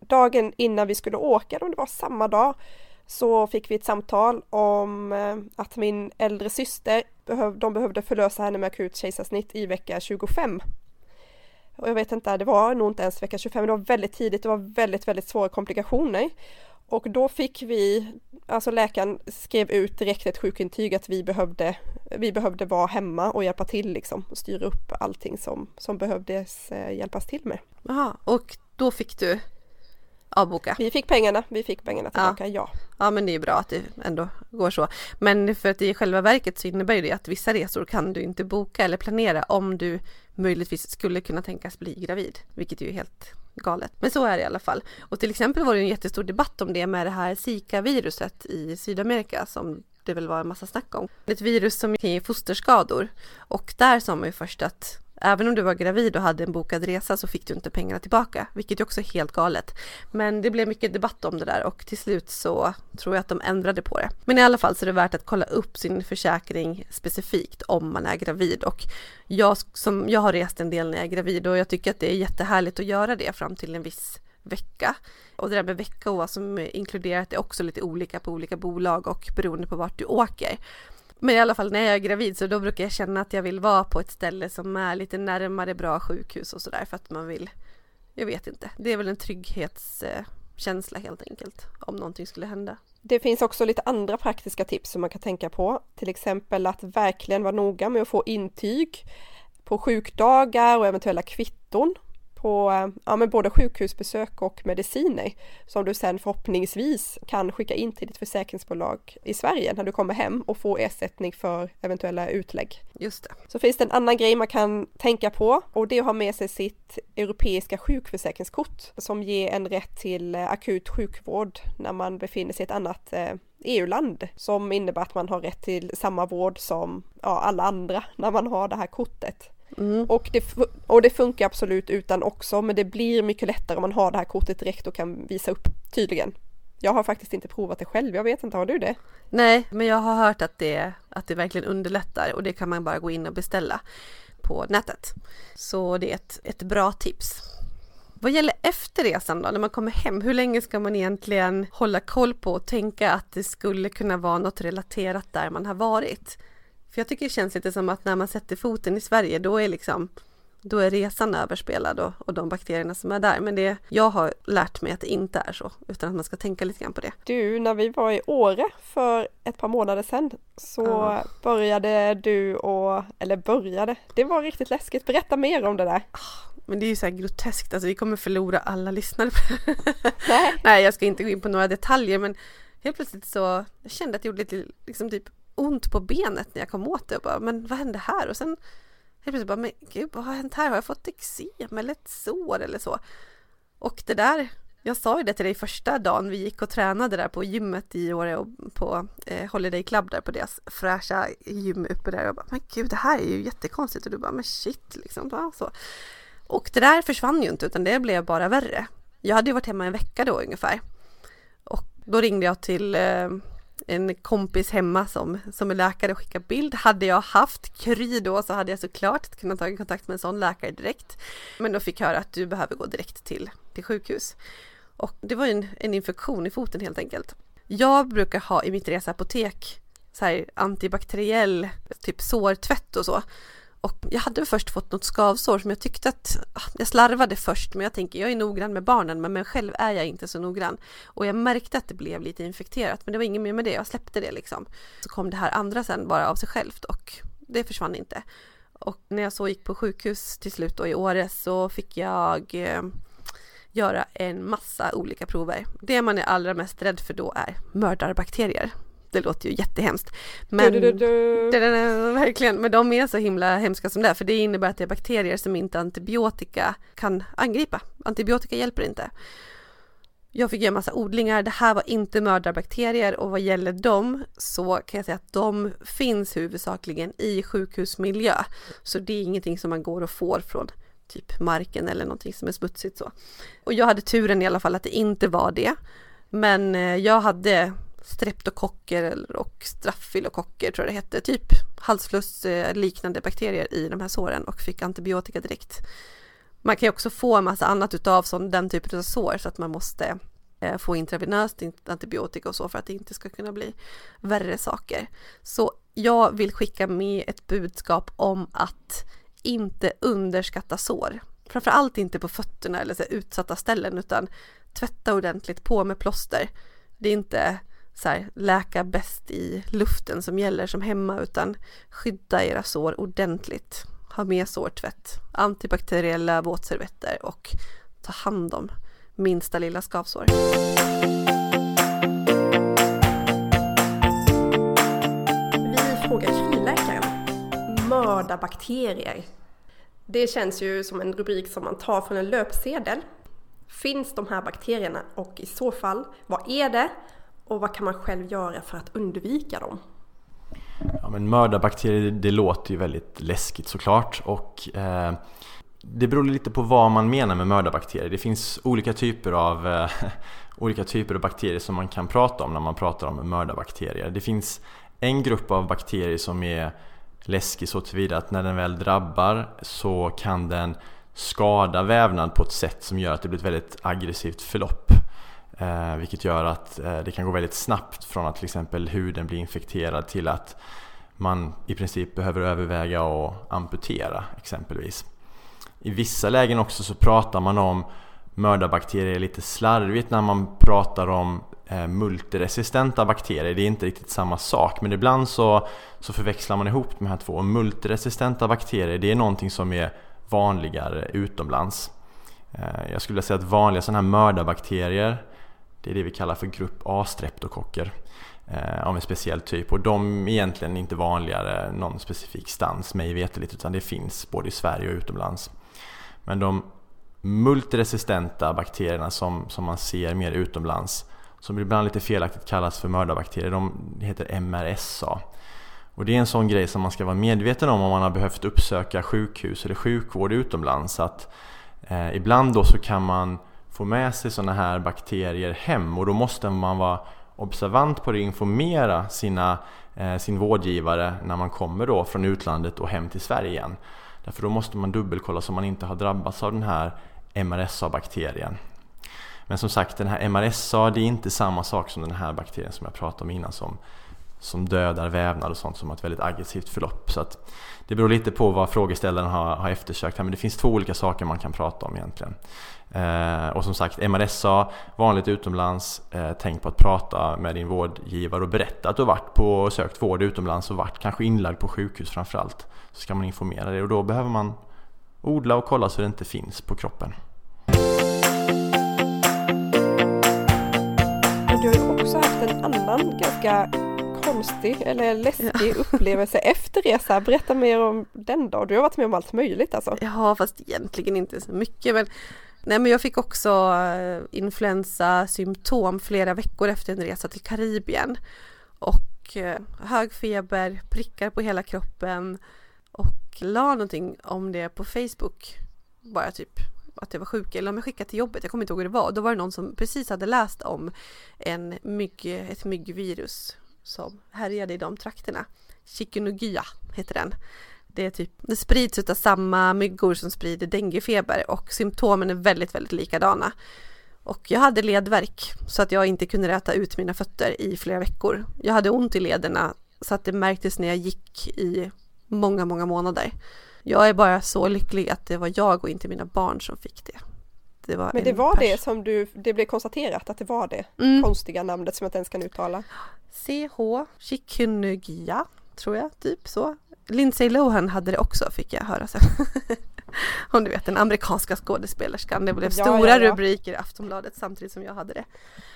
dagen innan vi skulle åka, om det var samma dag, så fick vi ett samtal om eh, att min äldre syster, de behövde förlösa henne med akut kejsarsnitt i vecka 25. Och jag vet inte, det var nog inte ens vecka 25, det var väldigt tidigt, det var väldigt, väldigt svåra komplikationer. Och då fick vi, alltså läkaren skrev ut direkt ett sjukintyg att vi behövde, vi behövde vara hemma och hjälpa till liksom och styra upp allting som, som behövdes eh, hjälpas till med. Jaha, och då fick du avboka? Vi fick pengarna, vi fick pengarna tillbaka, ja. ja. Ja men det är bra att det ändå går så. Men för att i själva verket så innebär det att vissa resor kan du inte boka eller planera om du möjligtvis skulle kunna tänkas bli gravid, vilket är ju helt galet. Men så är det i alla fall. Och till exempel var det en jättestor debatt om det med det här Zika-viruset i Sydamerika som det väl var en massa snack om. Ett virus som kan ge fosterskador. Och där sa man ju först att Även om du var gravid och hade en bokad resa så fick du inte pengarna tillbaka, vilket också är helt galet. Men det blev mycket debatt om det där och till slut så tror jag att de ändrade på det. Men i alla fall så är det värt att kolla upp sin försäkring specifikt om man är gravid och jag, som, jag har rest en del när jag är gravid och jag tycker att det är jättehärligt att göra det fram till en viss vecka. Och det där med vecka och vad som inkluderat är också lite olika på olika bolag och beroende på vart du åker. Men i alla fall när jag är gravid så då brukar jag känna att jag vill vara på ett ställe som är lite närmare bra sjukhus och sådär för att man vill, jag vet inte, det är väl en trygghetskänsla helt enkelt om någonting skulle hända. Det finns också lite andra praktiska tips som man kan tänka på, till exempel att verkligen vara noga med att få intyg på sjukdagar och eventuella kvitton på ja, men både sjukhusbesök och mediciner som du sen förhoppningsvis kan skicka in till ditt försäkringsbolag i Sverige när du kommer hem och få ersättning för eventuella utlägg. Just det. Så finns det en annan grej man kan tänka på och det är att ha med sig sitt europeiska sjukförsäkringskort som ger en rätt till eh, akut sjukvård när man befinner sig i ett annat EU-land eh, e som innebär att man har rätt till samma vård som ja, alla andra när man har det här kortet. Mm. Och, det, och det funkar absolut utan också, men det blir mycket lättare om man har det här kortet direkt och kan visa upp tydligen. Jag har faktiskt inte provat det själv, jag vet inte, har du det? Nej, men jag har hört att det, att det verkligen underlättar och det kan man bara gå in och beställa på nätet. Så det är ett, ett bra tips. Vad gäller efter resan då, när man kommer hem, hur länge ska man egentligen hålla koll på och tänka att det skulle kunna vara något relaterat där man har varit? För jag tycker det känns lite som att när man sätter foten i Sverige då är liksom då är resan överspelad och, och de bakterierna som är där. Men det, jag har lärt mig att det inte är så, utan att man ska tänka lite grann på det. Du, när vi var i Åre för ett par månader sedan så ja. började du och, eller började, det var riktigt läskigt. Berätta mer om det där. Ah, men det är ju så här groteskt, alltså vi kommer förlora alla lyssnare. Nej. <laughs> Nej, jag ska inte gå in på några detaljer, men helt plötsligt så jag kände att det gjorde lite liksom typ ont på benet när jag kom åt det och bara, men vad hände här? Och sen helt plötsligt bara, men gud, vad har hänt här? Har jag fått eksem eller ett sår eller så? Och det där, jag sa ju det till dig första dagen vi gick och tränade där på gymmet i Åre och på eh, Holiday Club där på deras fräscha gym uppe där. Och bara, men gud, det här är ju jättekonstigt. Och du bara, men shit liksom. Ja, så. Och det där försvann ju inte utan det blev bara värre. Jag hade ju varit hemma en vecka då ungefär. Och då ringde jag till eh, en kompis hemma som, som är läkare och skickar bild. Hade jag haft Kry då så hade jag såklart kunnat ta kontakt med en sån läkare direkt. Men då fick jag höra att du behöver gå direkt till, till sjukhus. Och det var en, en infektion i foten helt enkelt. Jag brukar ha i mitt reseapotek så här antibakteriell typ sårtvätt och så. Och jag hade först fått något skavsår som jag tyckte att, ah, jag slarvade först men jag tänker jag är noggrann med barnen men, men själv är jag inte så noggrann. Och jag märkte att det blev lite infekterat men det var inget mer med det, jag släppte det liksom. Så kom det här andra sen bara av sig självt och det försvann inte. Och när jag så gick på sjukhus till slut då i Åre så fick jag eh, göra en massa olika prover. Det man är allra mest rädd för då är mördarbakterier det låter ju jättehemskt. Men, du, du, du. verkligen, men de är så himla hemska som det är, för det innebär att det är bakterier som inte antibiotika kan angripa. Antibiotika hjälper inte. Jag fick göra massa odlingar, det här var inte mördarbakterier och vad gäller dem så kan jag säga att de finns huvudsakligen i sjukhusmiljö. Så det är ingenting som man går och får från typ marken eller någonting som är smutsigt så. Och jag hade turen i alla fall att det inte var det. Men jag hade streptokocker och straffilokocker tror jag det hette, typ halsfluss liknande bakterier i de här såren och fick antibiotika direkt. Man kan ju också få en massa annat utav sån, den typen av sår så att man måste eh, få intravenöst antibiotika och så för att det inte ska kunna bli värre saker. Så jag vill skicka med ett budskap om att inte underskatta sår. Framförallt inte på fötterna eller så utsatta ställen utan tvätta ordentligt på med plåster. Det är inte så här, läka bäst i luften som gäller som hemma utan skydda era sår ordentligt. Ha med sårtvätt, antibakteriella våtservetter och ta hand om minsta lilla skavsår. Vi frågar kryläkaren. Mörda bakterier. Det känns ju som en rubrik som man tar från en löpsedel. Finns de här bakterierna och i så fall, vad är det och vad kan man själv göra för att undvika dem? Ja, men mördarbakterier, det låter ju väldigt läskigt såklart och eh, det beror lite på vad man menar med mördarbakterier. Det finns olika typer av eh, <laughs> olika typer av bakterier som man kan prata om när man pratar om mördarbakterier. Det finns en grupp av bakterier som är läskig så tillvida att när den väl drabbar så kan den skada vävnad på ett sätt som gör att det blir ett väldigt aggressivt förlopp. Eh, vilket gör att eh, det kan gå väldigt snabbt från att till exempel huden blir infekterad till att man i princip behöver överväga att amputera exempelvis. I vissa lägen också så pratar man om mördarbakterier lite slarvigt när man pratar om eh, multiresistenta bakterier. Det är inte riktigt samma sak men ibland så, så förväxlar man ihop de här två. Multiresistenta bakterier det är någonting som är vanligare utomlands. Eh, jag skulle vilja säga att vanliga sådana här mördarbakterier det är det vi kallar för grupp A-streptokocker eh, av en speciell typ och de är egentligen inte vanligare någon specifik stans mig veterligt utan det finns både i Sverige och utomlands. Men de multiresistenta bakterierna som, som man ser mer utomlands som ibland lite felaktigt kallas för mördarbakterier, de heter MRSA. Och det är en sån grej som man ska vara medveten om om man har behövt uppsöka sjukhus eller sjukvård utomlands. Att eh, ibland då så kan man få med sig sådana här bakterier hem och då måste man vara observant på det och informera sina, eh, sin vårdgivare när man kommer då från utlandet och hem till Sverige igen. Därför då måste man dubbelkolla så man inte har drabbats av den här MRSA-bakterien. Men som sagt, den här MRSA det är inte samma sak som den här bakterien som jag pratade om innan som, som dödar vävnad och sånt som har ett väldigt aggressivt förlopp. Så att det beror lite på vad frågeställaren har, har eftersökt här, men det finns två olika saker man kan prata om egentligen. Eh, och som sagt, MRSA, vanligt utomlands, eh, tänk på att prata med din vårdgivare och berätta att du har varit på och sökt vård utomlands och varit kanske inlagd på sjukhus framförallt. Så ska man informera dig och då behöver man odla och kolla så det inte finns på kroppen. Du har ju också haft en annan ganska konstig eller läskig upplevelse efter resa. Berätta mer om den då. Du har varit med om allt möjligt alltså. Ja, fast egentligen inte så mycket. Men, nej, men jag fick också eh, influensasymptom flera veckor efter en resa till Karibien. Och eh, hög feber, prickar på hela kroppen och la någonting om det på Facebook. Bara typ att jag var sjuk eller om jag skickade till jobbet, jag kommer inte ihåg hur det var. Då var det någon som precis hade läst om en mygg, ett myggvirus som härjade i de trakterna. Chikungunya heter den. Det, är typ, det sprids av samma myggor som sprider denguefeber och symptomen är väldigt, väldigt likadana. Och jag hade ledvärk så att jag inte kunde räta ut mina fötter i flera veckor. Jag hade ont i lederna så att det märktes när jag gick i många, många månader. Jag är bara så lycklig att det var jag och inte mina barn som fick det det var Men det var det som du, det blev konstaterat att det var det mm. konstiga namnet som jag inte ens kan uttala. CH Chikungunya tror jag, typ så. Lindsay Lohan hade det också fick jag höra sen. <laughs> Om du vet den amerikanska skådespelerskan. Det blev stora ja, ja. rubriker i Aftonbladet samtidigt som jag hade det.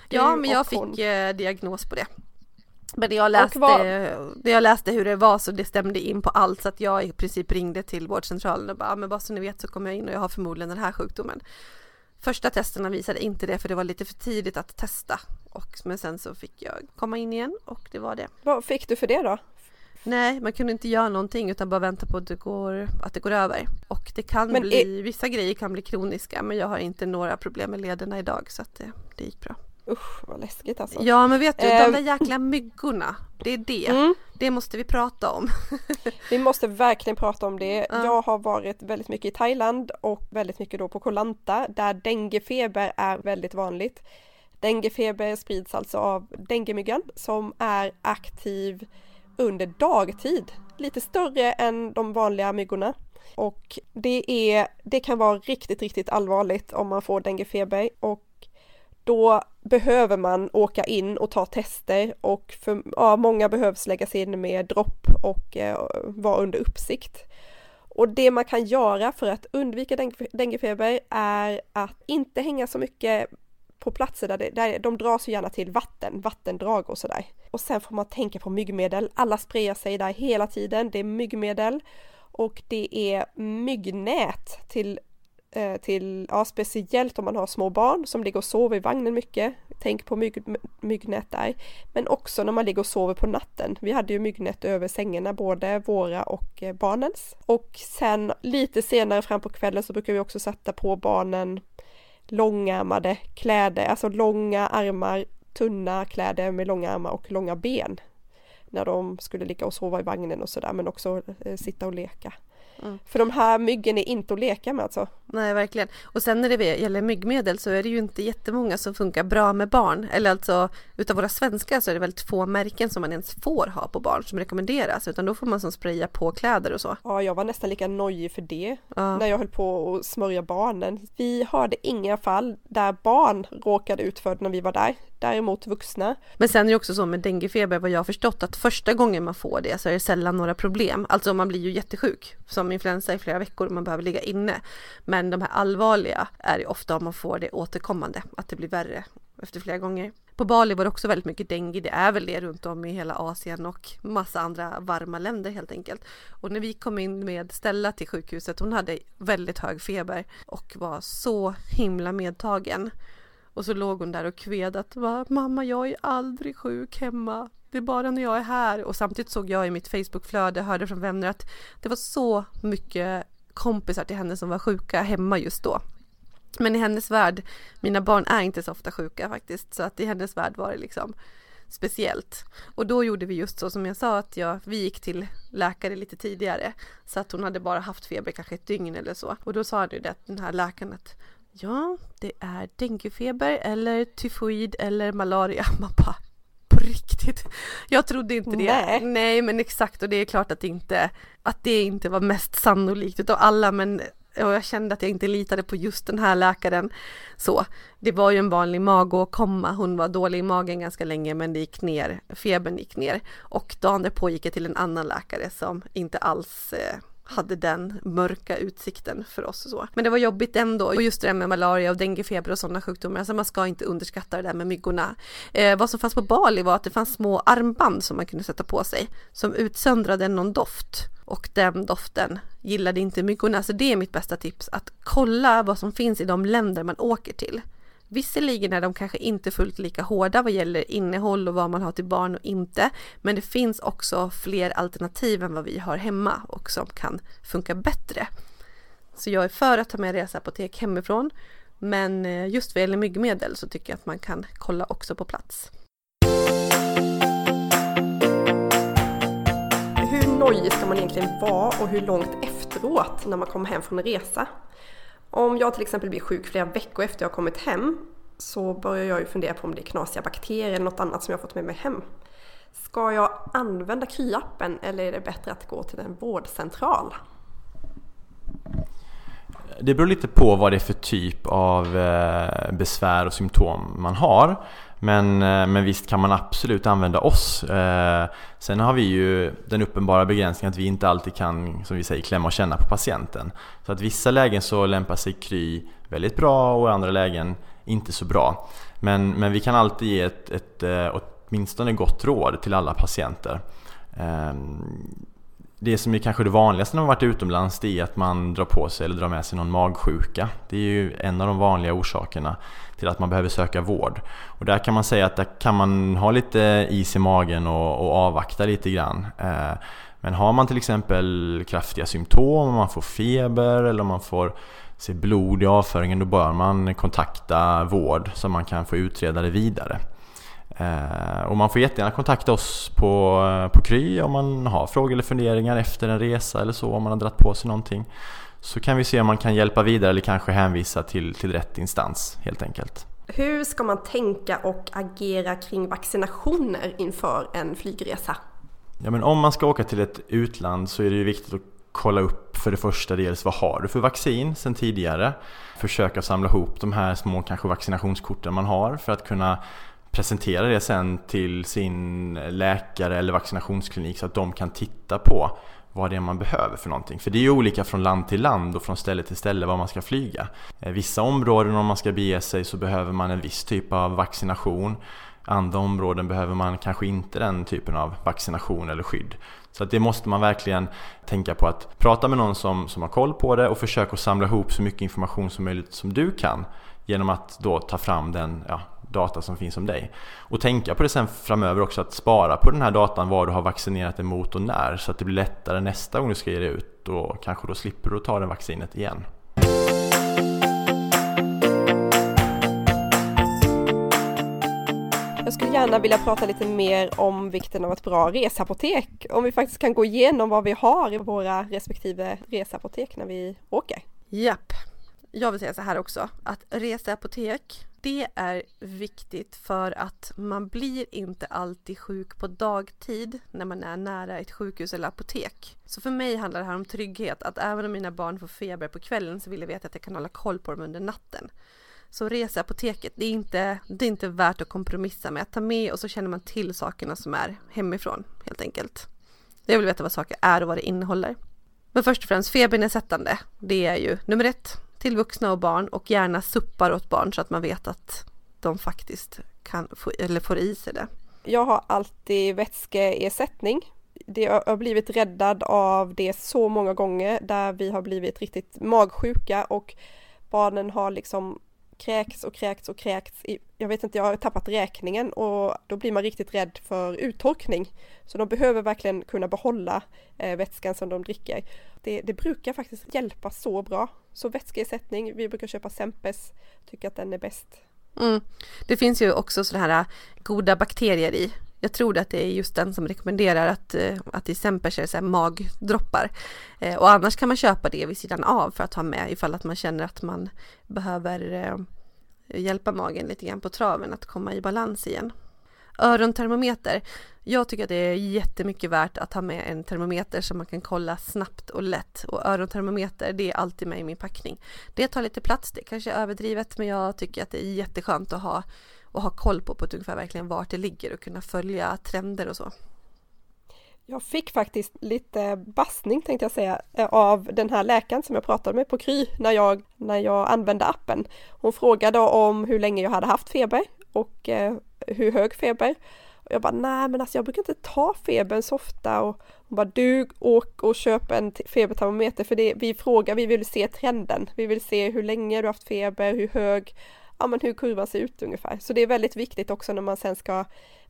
Ja, men jag fick eh, diagnos på det. Men när jag, läste, när jag läste hur det var så det stämde in på allt så att jag i princip ringde till vårdcentralen och bara, men bara så ni vet så kommer jag in och jag har förmodligen den här sjukdomen. Första testerna visade inte det för det var lite för tidigt att testa. Och, men sen så fick jag komma in igen och det var det. Vad fick du för det då? Nej, man kunde inte göra någonting utan bara vänta på att det går, att det går över. Och det kan men bli, är... vissa grejer kan bli kroniska men jag har inte några problem med lederna idag så att det, det gick bra. Usch vad läskigt alltså. Ja men vet du, eh. de där jäkla myggorna, det är det. Mm. Det måste vi prata om. <laughs> vi måste verkligen prata om det. Ja. Jag har varit väldigt mycket i Thailand och väldigt mycket då på Koh Lanta där denguefeber är väldigt vanligt. Denguefeber sprids alltså av denguemyggan som är aktiv under dagtid, lite större än de vanliga myggorna. Och det, är, det kan vara riktigt, riktigt allvarligt om man får denguefeber och då behöver man åka in och ta tester och för, ja, många behövs läggas in med dropp och eh, vara under uppsikt. Och det man kan göra för att undvika denguefeber är att inte hänga så mycket på platser där, det, där de drar så gärna till vatten, vattendrag och sådär. Och sen får man tänka på myggmedel. Alla sprayar sig där hela tiden. Det är myggmedel och det är myggnät till Eh, till, ja speciellt om man har små barn som ligger och sover i vagnen mycket. Tänk på mygg, myggnät där. Men också när man ligger och sover på natten. Vi hade ju myggnät över sängarna, både våra och eh, barnens. Och sen lite senare fram på kvällen så brukar vi också sätta på barnen långärmade kläder, alltså långa armar, tunna kläder med långa armar och långa ben. När de skulle ligga och sova i vagnen och sådär men också eh, sitta och leka. Mm. För de här myggen är inte att leka med alltså. Nej, verkligen. Och sen när det gäller myggmedel så är det ju inte jättemånga som funkar bra med barn. Eller alltså utav våra svenska så är det väldigt få märken som man ens får ha på barn som rekommenderas. Utan då får man som spraya på kläder och så. Ja, jag var nästan lika nojig för det. Ja. När jag höll på att smörja barnen. Vi hörde inga fall där barn råkade ut för det när vi var där däremot vuxna. Men sen är det också så med denguefeber vad jag har förstått att första gången man får det så är det sällan några problem. Alltså man blir ju jättesjuk som influensa i flera veckor och man behöver ligga inne. Men de här allvarliga är det ofta om man får det återkommande, att det blir värre efter flera gånger. På Bali var det också väldigt mycket dengue. Det är väl det runt om i hela Asien och massa andra varma länder helt enkelt. Och när vi kom in med Stella till sjukhuset, hon hade väldigt hög feber och var så himla medtagen. Och så låg hon där och kved att mamma jag är aldrig sjuk hemma. Det är bara när jag är här. Och samtidigt såg jag i mitt Facebookflöde, hörde från vänner att det var så mycket kompisar till henne som var sjuka hemma just då. Men i hennes värld, mina barn är inte så ofta sjuka faktiskt, så att i hennes värld var det liksom speciellt. Och då gjorde vi just så som jag sa att jag, vi gick till läkare lite tidigare så att hon hade bara haft feber kanske ett dygn eller så. Och då sa han ju det, den här läkaren att ja, det är denguefeber eller tyfoid eller malaria. <laughs> Man bara, på riktigt? Jag trodde inte det. Nej. Nej, men exakt och det är klart att det inte, att det inte var mest sannolikt utav alla, men och jag kände att jag inte litade på just den här läkaren. Så det var ju en vanlig magåkomma. Hon var dålig i magen ganska länge men det gick ner, febern gick ner och dagen därpå gick jag till en annan läkare som inte alls eh, hade den mörka utsikten för oss och så. Men det var jobbigt ändå. Och just det där med malaria och denguefeber och sådana sjukdomar, alltså man ska inte underskatta det där med myggorna. Eh, vad som fanns på Bali var att det fanns små armband som man kunde sätta på sig som utsöndrade någon doft och den doften gillade inte myggorna. Så det är mitt bästa tips, att kolla vad som finns i de länder man åker till. Visserligen är de kanske inte fullt lika hårda vad gäller innehåll och vad man har till barn och inte, men det finns också fler alternativ än vad vi har hemma och som kan funka bättre. Så jag är för att ta med reseapotek hemifrån, men eh, just vad gäller myggmedel så tycker jag att man kan kolla också på plats. Hur nojig ska man egentligen vara och hur långt efteråt när man kommer hem från en resa? Om jag till exempel blir sjuk flera veckor efter jag kommit hem så börjar jag ju fundera på om det är knasiga bakterier eller något annat som jag fått med mig hem. Ska jag använda Kry-appen eller är det bättre att gå till en vårdcentral? Det beror lite på vad det är för typ av eh, besvär och symptom man har. Men, eh, men visst kan man absolut använda oss. Eh, sen har vi ju den uppenbara begränsningen att vi inte alltid kan, som vi säger, klämma och känna på patienten. Så att vissa lägen så lämpar sig Kry väldigt bra och i andra lägen inte så bra. Men, men vi kan alltid ge ett, ett, ett åtminstone gott råd till alla patienter. Ehm, det som är kanske det vanligaste när man varit utomlands det är att man drar på sig eller drar med sig någon magsjuka. Det är ju en av de vanliga orsakerna till att man behöver söka vård. Och där kan man säga att där kan man ha lite is i magen och, och avvakta lite grann. Eh, men har man till exempel kraftiga symptom, om man får feber eller om man får se blod i avföringen då bör man kontakta vård så man kan få utreda det vidare. Eh, och man får jättegärna kontakta oss på, på Kry om man har frågor eller funderingar efter en resa eller så, om man har dratt på sig någonting. Så kan vi se om man kan hjälpa vidare eller kanske hänvisa till, till rätt instans helt enkelt. Hur ska man tänka och agera kring vaccinationer inför en flygresa? Ja, men om man ska åka till ett utland så är det ju viktigt att kolla upp för det första dels vad har du för vaccin sedan tidigare? Försöka samla ihop de här små kanske vaccinationskorten man har för att kunna presentera det sen till sin läkare eller vaccinationsklinik så att de kan titta på vad det är man behöver för någonting. För det är ju olika från land till land och från ställe till ställe var man ska flyga. Eh, vissa områden om man ska bege sig så behöver man en viss typ av vaccination. Andra områden behöver man kanske inte den typen av vaccination eller skydd. Så att det måste man verkligen tänka på att prata med någon som, som har koll på det och försöka samla ihop så mycket information som möjligt som du kan genom att då ta fram den ja, data som finns om dig. Och tänka på det sen framöver också att spara på den här datan vad du har vaccinerat dig mot och när så att det blir lättare nästa gång du ska ge dig ut och kanske då slipper du ta det vaccinet igen. Jag skulle gärna vilja prata lite mer om vikten av ett bra resapotek. Om vi faktiskt kan gå igenom vad vi har i våra respektive resapotek när vi åker. Japp. Jag vill säga så här också att reseapotek det är viktigt för att man blir inte alltid sjuk på dagtid när man är nära ett sjukhus eller apotek. Så för mig handlar det här om trygghet, att även om mina barn får feber på kvällen så vill jag veta att jag kan hålla koll på dem under natten. Så resa apoteket, det är, inte, det är inte värt att kompromissa med. Att ta med och så känner man till sakerna som är hemifrån helt enkelt. Jag vill veta vad saker är och vad det innehåller. Men först och främst febernedsättande, det är ju nummer ett till vuxna och barn och gärna suppar åt barn så att man vet att de faktiskt kan få, eller får i sig det. Jag har alltid vätskeersättning. Det har blivit räddad av det så många gånger där vi har blivit riktigt magsjuka och barnen har liksom kräks och kräks och kräks. Jag vet inte, jag har tappat räkningen och då blir man riktigt rädd för uttorkning. Så de behöver verkligen kunna behålla eh, vätskan som de dricker. Det, det, brukar faktiskt hjälpa så bra. Så vätskeersättning, vi brukar köpa Sempes, tycker att den är bäst. Mm. Det finns ju också sådana här goda bakterier i. Jag tror att det är just den som rekommenderar att, eh, att i Semper är så här magdroppar. Eh, och annars kan man köpa det vid sidan av för att ha med ifall att man känner att man behöver eh, hjälpa magen lite grann på traven att komma i balans igen. Örontermometer. Jag tycker att det är jättemycket värt att ha med en termometer som man kan kolla snabbt och lätt. Och örontermometer, det är alltid med i min packning. Det tar lite plats, det kanske är överdrivet, men jag tycker att det är jätteskönt att ha och ha koll på på ett ungefär verkligen vart det ligger och kunna följa trender och så. Jag fick faktiskt lite bassning tänkte jag säga eh, av den här läkaren som jag pratade med på Kry när jag, när jag använde appen. Hon frågade om hur länge jag hade haft feber och eh, hur hög feber. Och jag bara, nej men alltså jag brukar inte ta febern så ofta och hon bara, du åk och köp en febertermometer för det, vi frågar, vi vill se trenden. Vi vill se hur länge du haft feber, hur hög, ja men hur kurvan ser ut ungefär. Så det är väldigt viktigt också när man sen ska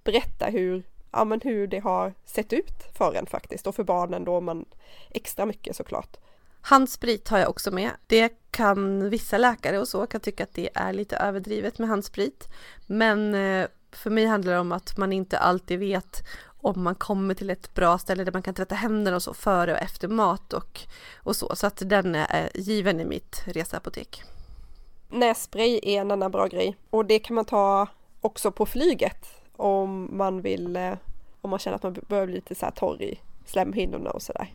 berätta hur, ja men hur det har sett ut för en faktiskt och för barnen då man extra mycket såklart. Handsprit har jag också med. Det kan vissa läkare och så kan tycka att det är lite överdrivet med handsprit. Men eh, för mig handlar det om att man inte alltid vet om man kommer till ett bra ställe där man kan tvätta händerna och så före och efter mat och, och så. Så att den är given i mitt reseapotek. Nässpray är en annan bra grej och det kan man ta också på flyget om man vill, eh, om man känner att man börjar bli lite så här torr i slemhinnorna och sådär.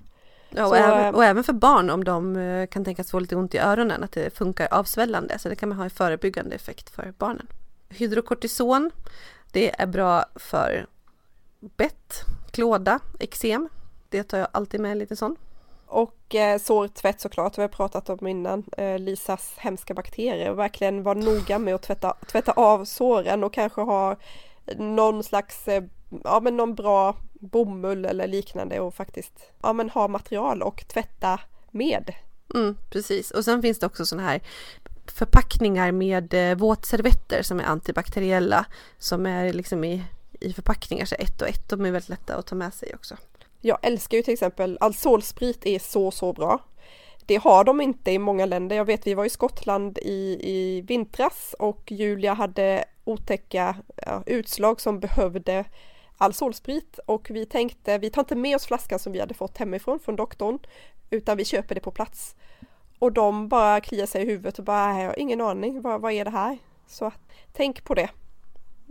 Ja, och, så, även, eh, och, även, för barn om de eh, kan tänkas få lite ont i öronen, att det funkar avsvällande. Så det kan man ha en förebyggande effekt för barnen. Hydrokortison, det är bra för bett, klåda, eksem. Det tar jag alltid med lite sån. Och eh, sårtvätt såklart, vi har pratat om innan, eh, Lisas hemska bakterier. Och verkligen vara noga med att tvätta, tvätta av såren och kanske ha någon slags, eh, ja men någon bra bomull eller liknande och faktiskt, ja men ha material och tvätta med. Mm, precis, och sen finns det också sådana här förpackningar med eh, våtservetter som är antibakteriella som är liksom i, i förpackningar, så ett och ett, de är väldigt lätta att ta med sig också. Jag älskar ju till exempel, Alsolsprit är så så bra. Det har de inte i många länder. Jag vet vi var i Skottland i, i vintras och Julia hade otäcka ja, utslag som behövde Alsolsprit och vi tänkte vi tar inte med oss flaskan som vi hade fått hemifrån från doktorn utan vi köper det på plats. Och de bara kliar sig i huvudet och bara, jag har ingen aning, vad, vad är det här? Så tänk på det.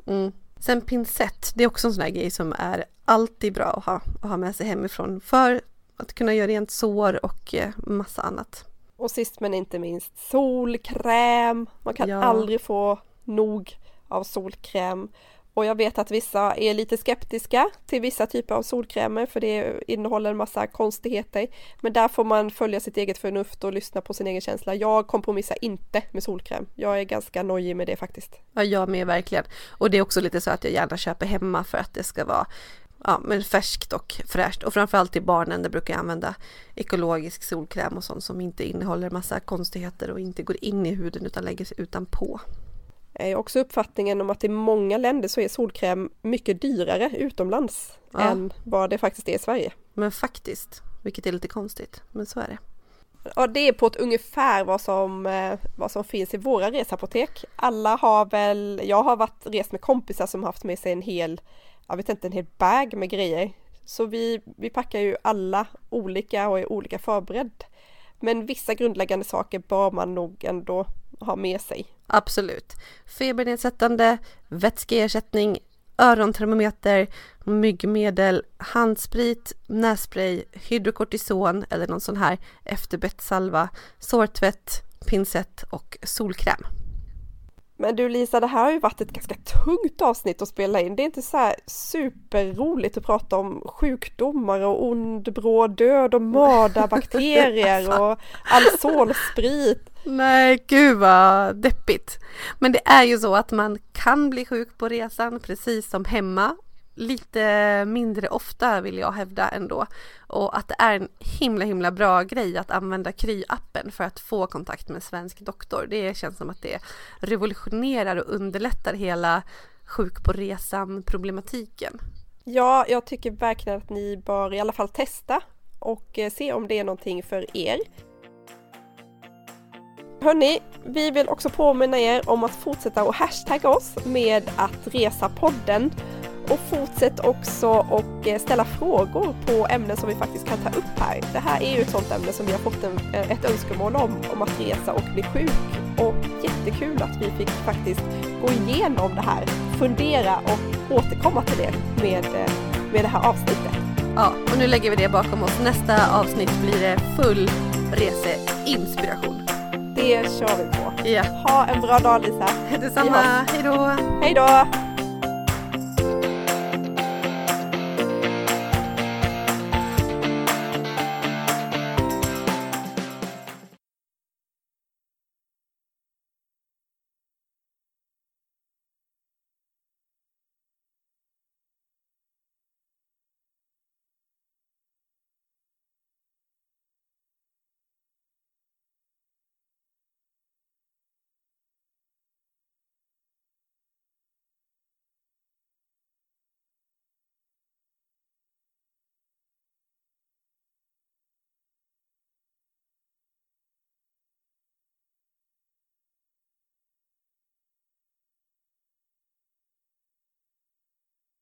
Mm. Sen pincett, det är också en sån här grej som är alltid bra att ha, att ha med sig hemifrån för att kunna göra rent sår och eh, massa annat. Och sist men inte minst solkräm. Man kan ja. aldrig få nog av solkräm. Och jag vet att vissa är lite skeptiska till vissa typer av solkrämer för det innehåller en massa konstigheter. Men där får man följa sitt eget förnuft och lyssna på sin egen känsla. Jag kompromissar inte med solkräm. Jag är ganska nojig med det faktiskt. Ja, jag med verkligen. Och det är också lite så att jag gärna köper hemma för att det ska vara ja, men färskt och fräscht. Och framförallt till barnen, där brukar jag använda ekologisk solkräm och sånt som inte innehåller massa konstigheter och inte går in i huden utan lägger sig utanpå är också uppfattningen om att i många länder så är solkräm mycket dyrare utomlands ja. än vad det faktiskt är i Sverige. Men faktiskt, vilket är lite konstigt, men så är det. Och det är på ett ungefär vad som, eh, vad som finns i våra resapotek. Alla har väl, jag har varit rest med kompisar som haft med sig en hel, jag vet inte, en hel bag med grejer. Så vi, vi packar ju alla olika och är olika förberedd. Men vissa grundläggande saker bör man nog ändå ha med sig. Absolut. Febernedsättande, vätskeersättning, örontermometer, myggmedel, handsprit, nässpray, hydrokortison eller någon sån här efterbettsalva, sårtvätt, pincett och solkräm. Men du Lisa, det här har ju varit ett ganska tungt avsnitt att spela in. Det är inte så här superroligt att prata om sjukdomar och ond bråd död och mördarbakterier <laughs> och alsolsprit. Nej, gud vad deppigt. Men det är ju så att man kan bli sjuk på resan precis som hemma lite mindre ofta vill jag hävda ändå. Och att det är en himla himla bra grej att använda Kry-appen för att få kontakt med en svensk doktor. Det känns som att det revolutionerar och underlättar hela sjuk på resan problematiken. Ja, jag tycker verkligen att ni bör i alla fall testa och eh, se om det är någonting för er. Hörni, vi vill också påminna er om att fortsätta att hashtagga oss med att resa podden och fortsätt också och eh, ställa frågor på ämnen som vi faktiskt kan ta upp här. Det här är ju ett sådant ämne som vi har fått en, eh, ett önskemål om, om att resa och bli sjuk. Och jättekul att vi fick faktiskt gå igenom det här, fundera och återkomma till det med, eh, med det här avsnittet. Ja, och nu lägger vi det bakom oss. Nästa avsnitt blir det full reseinspiration. Det kör vi på. Ja. Ha en bra dag Lisa. Detsamma, hej då! Hej då!